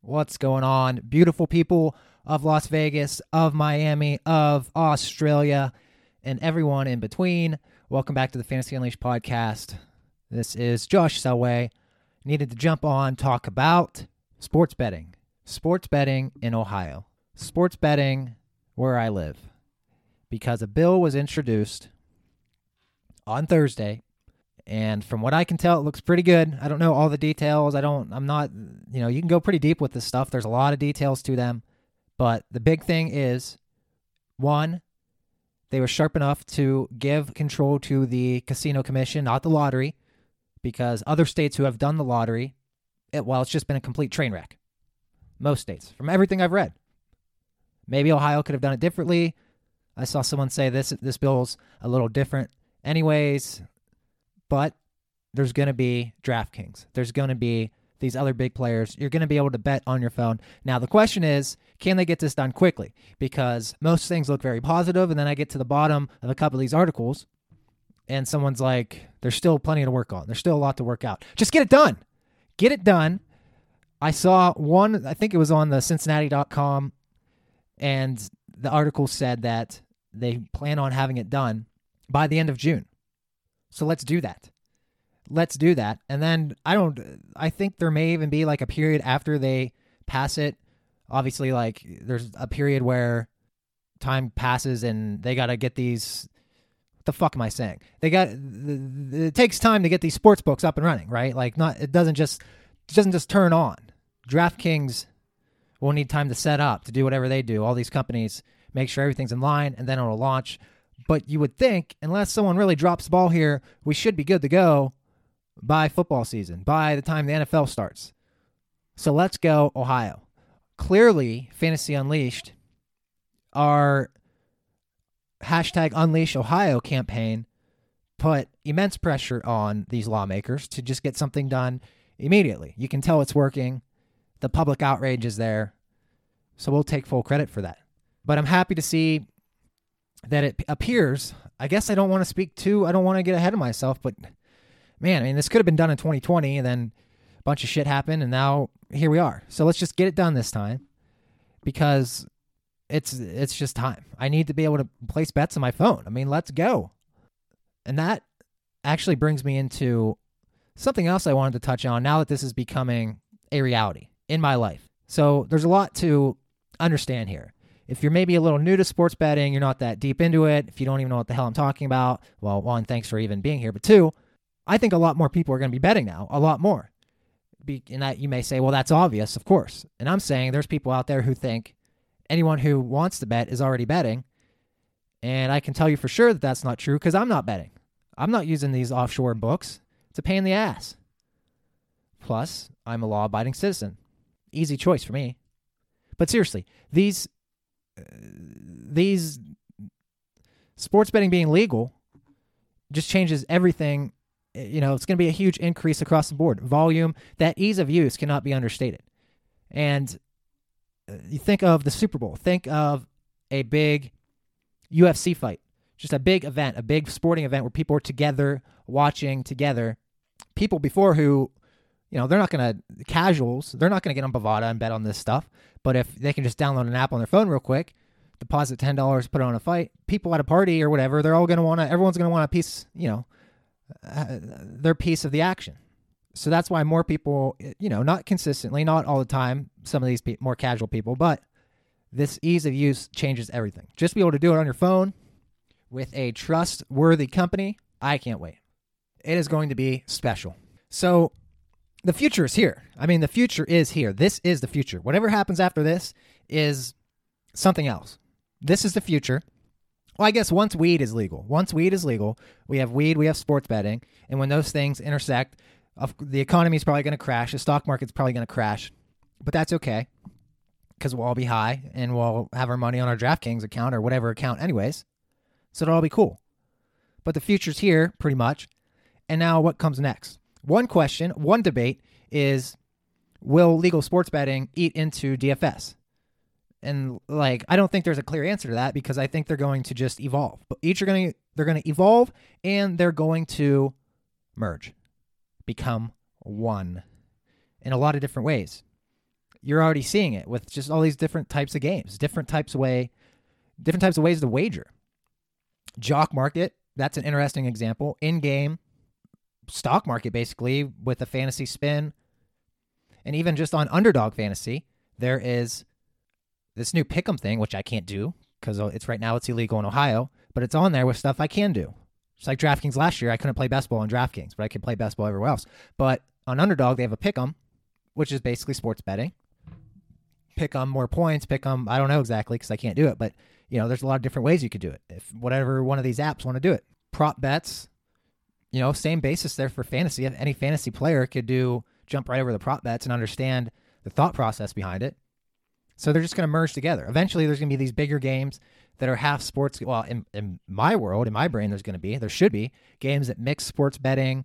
What's going on? Beautiful people of Las Vegas, of Miami, of Australia, and everyone in between. Welcome back to the Fantasy Unleashd podcast. This is Josh Selway. Needed to jump on, talk about sports betting. Sports betting in Ohio. Sports betting where I live. Because a bill was introduced on Thursday and from what I can tell, it looks pretty good. I don't know all the details. I don't. I'm not. You know, you can go pretty deep with this stuff. There's a lot of details to them, but the big thing is, one, they were sharp enough to give control to the casino commission, not the lottery, because other states who have done the lottery, it, well, it's just been a complete train wreck. Most states, from everything I've read. Maybe Ohio could have done it differently. I saw someone say this this bill's a little different. Anyways, but there's going to be DraftKings. There's going to be these other big players. You're going to be able to bet on your phone. Now, the question is, can they get this done quickly? Because most things look very positive, and then I get to the bottom of a couple of these articles, and someone's like, there's still plenty to work on. There's still a lot to work out. Just get it done. Get it done. I saw one, I think it was on the Cincinnati.com, and the article said that they plan on having it done by the end of June. So let's do that. Let's do that. And then I don't I think there may even be like a period after they pass it. Obviously like there's a period where time passes and they got to get these what the fuck am I saying? They got it takes time to get these sports books up and running, right? Like not it doesn't just it doesn't just turn on. DraftKings will need time to set up to do whatever they do. All these companies make sure everything's in line and then it'll launch but you would think, unless someone really drops the ball here, we should be good to go by football season, by the time the NFL starts. So let's go, Ohio. Clearly, Fantasy Unleashd, our hashtag Unleash Ohio campaign put immense pressure on these lawmakers to just get something done immediately. You can tell it's working. The public outrage is there. So we'll take full credit for that. But I'm happy to see that it appears, I guess I don't want to speak too, I don't want to get ahead of myself, but man, I mean, this could have been done in 2020 and then a bunch of shit happened and now here we are. So let's just get it done this time because it's it's just time. I need to be able to place bets on my phone. I mean, let's go. And that actually brings me into something else I wanted to touch on now that this is becoming a reality in my life. So there's a lot to understand here if you're maybe a little new to sports betting, you're not that deep into it, if you don't even know what the hell I'm talking about, well, one, thanks for even being here. But two, I think a lot more people are going to be betting now, a lot more. Be, and that you may say, well, that's obvious, of course. And I'm saying there's people out there who think anyone who wants to bet is already betting. And I can tell you for sure that that's not true because I'm not betting. I'm not using these offshore books. It's a pain in the ass. Plus, I'm a law abiding citizen. Easy choice for me. But seriously, these these sports betting being legal just changes everything. You know, it's going to be a huge increase across the board. Volume, that ease of use cannot be understated. And uh, you think of the Super Bowl, think of a big UFC fight, just a big event, a big sporting event where people are together watching together. People before who, you know, they're not going to, casuals, they're not going to get on Bovada and bet on this stuff. But if they can just download an app on their phone real quick, deposit ten dollars, put it on a fight, people at a party or whatever, they're all going to want to. Everyone's going to want a piece, you know, uh, their piece of the action. So that's why more people, you know, not consistently, not all the time, some of these pe- more casual people, but this ease of use changes everything. Just be able to do it on your phone with a trustworthy company. I can't wait. It is going to be special. So the future is here. I mean, the future is here. This is the future. Whatever happens after this is something else. This is the future. Well, I guess once weed is legal, once weed is legal, we have weed, we have sports betting, and when those things intersect, the economy is probably going to crash. The stock market's probably going to crash, but that's okay because we'll all be high and we'll have our money on our DraftKings account or whatever account, anyways. So it'll all be cool. But the future's here, pretty much. And now what comes next? One question, one debate is will legal sports betting eat into DFS? And like I don't think there's a clear answer to that because I think they're going to just evolve. But each are going to they're going to evolve and they're going to merge, become one in a lot of different ways. You're already seeing it with just all these different types of games, different types of way, different types of ways to wager. Jock market, that's an interesting example. In game stock market, basically, with a fantasy spin. And even just on underdog fantasy, there is this new pick'em thing, which I can't do because it's right now it's illegal in Ohio, but it's on there with stuff I can do. Just like DraftKings last year, I couldn't play best ball on DraftKings, but I could play best ball everywhere else. But on Underdog, they have a pick'em, which is basically sports betting. Pick on more points, pick on I don't know exactly because I can't do it, but you know, there's a lot of different ways you could do it. If whatever one of these apps want to do it, prop bets, you know, same basis there for fantasy. Any fantasy player could do jump right over the prop bets and understand the thought process behind it. So they're just going to merge together. Eventually, there's going to be these bigger games that are half sports. Well, in, in my world, in my brain, there's going to be, there should be games that mix sports betting,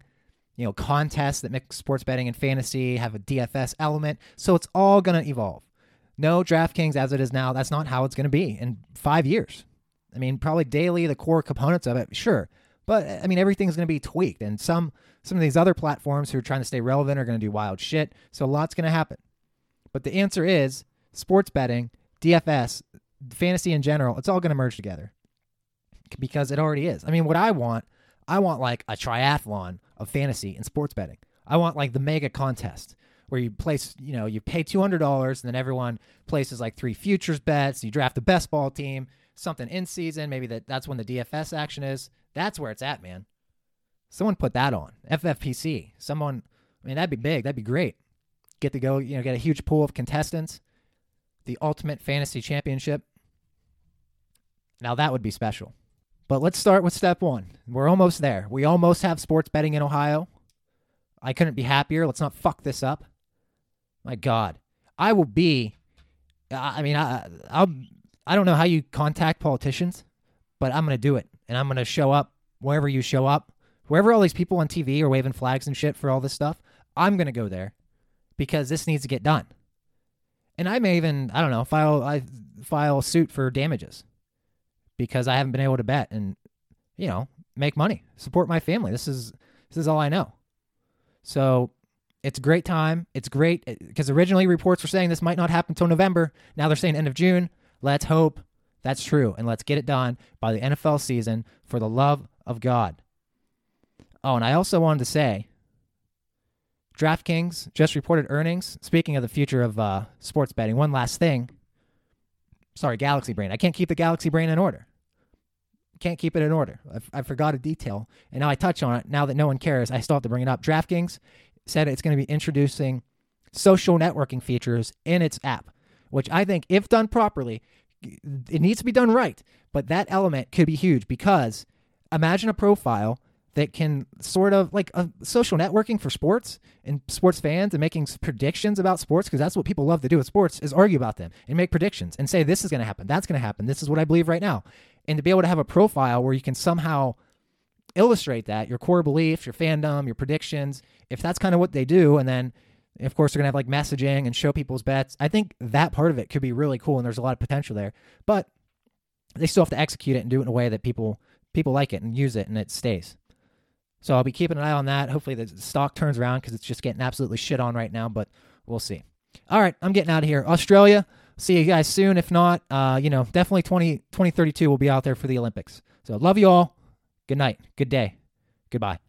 you know, contests that mix sports betting and fantasy, have a DFS element. So it's all going to evolve. No, DraftKings as it is now, that's not how it's going to be in five years. I mean, probably daily, the core components of it, sure. But I mean, everything's going to be tweaked, and some some of these other platforms who are trying to stay relevant are going to do wild shit. So a lot's going to happen. But the answer is sports betting, DFS, fantasy in general. It's all going to merge together because it already is. I mean, what I want, I want like a triathlon of fantasy and sports betting. I want like the mega contest where you place, you know, you pay two hundred dollars, and then everyone places like three futures bets. You draft the best ball team, something in season. Maybe that that's when the DFS action is. That's where it's at, man. Someone put that on FFPC. Someone, I mean, that'd be big. That'd be great. Get to go, you know, get a huge pool of contestants. The ultimate fantasy championship. Now that would be special. But let's start with step one. We're almost there. We almost have sports betting in Ohio. I couldn't be happier. Let's not fuck this up. My God, I will be. I mean, I, I'll. I don't know how you contact politicians, but I'm to do it and I'm going to show up wherever you show up. Wherever all these people on TV are waving flags and shit for all this stuff, I'm going to go there because this needs to get done. And I may even, I don't know, file I file suit for damages because I haven't been able to bet and you know, make money, support my family. This is this is all I know. So, it's a great time. It's great because originally reports were saying this might not happen until November. Now they're saying end of June. Let's hope that's true. And let's get it done by the NFL season for the love of God. Oh, and I also wanted to say DraftKings just reported earnings. Speaking of the future of uh, sports betting, one last thing. Sorry, Galaxy Brain. I can't keep the Galaxy Brain in order. Can't keep it in order. I, I forgot a detail, and now I touch on it. Now that no one cares, I still have to bring it up. DraftKings said it's going to be introducing social networking features in its app, which I think, if done properly, it needs to be done right. But that element could be huge because imagine a profile that can sort of like a social networking for sports and sports fans and making predictions about sports because that's what people love to do with sports is argue about them and make predictions and say this is going to happen that's going to happen this is what i believe right now and to be able to have a profile where you can somehow illustrate that your core beliefs your fandom your predictions if that's kind of what they do and then of course, they're going to have like messaging and show people's bets. I think that part of it could be really cool, and there's a lot of potential there. But they still have to execute it and do it in a way that people people like it and use it, and it stays. So I'll be keeping an eye on that. Hopefully, the stock turns around because it's just getting absolutely shit on right now. But we'll see. All right, I'm getting out of here. Australia. See you guys soon. If not, uh, you know, definitely 20, 2032 will be out there for the Olympics. So love you all. Good night. Good day. Goodbye.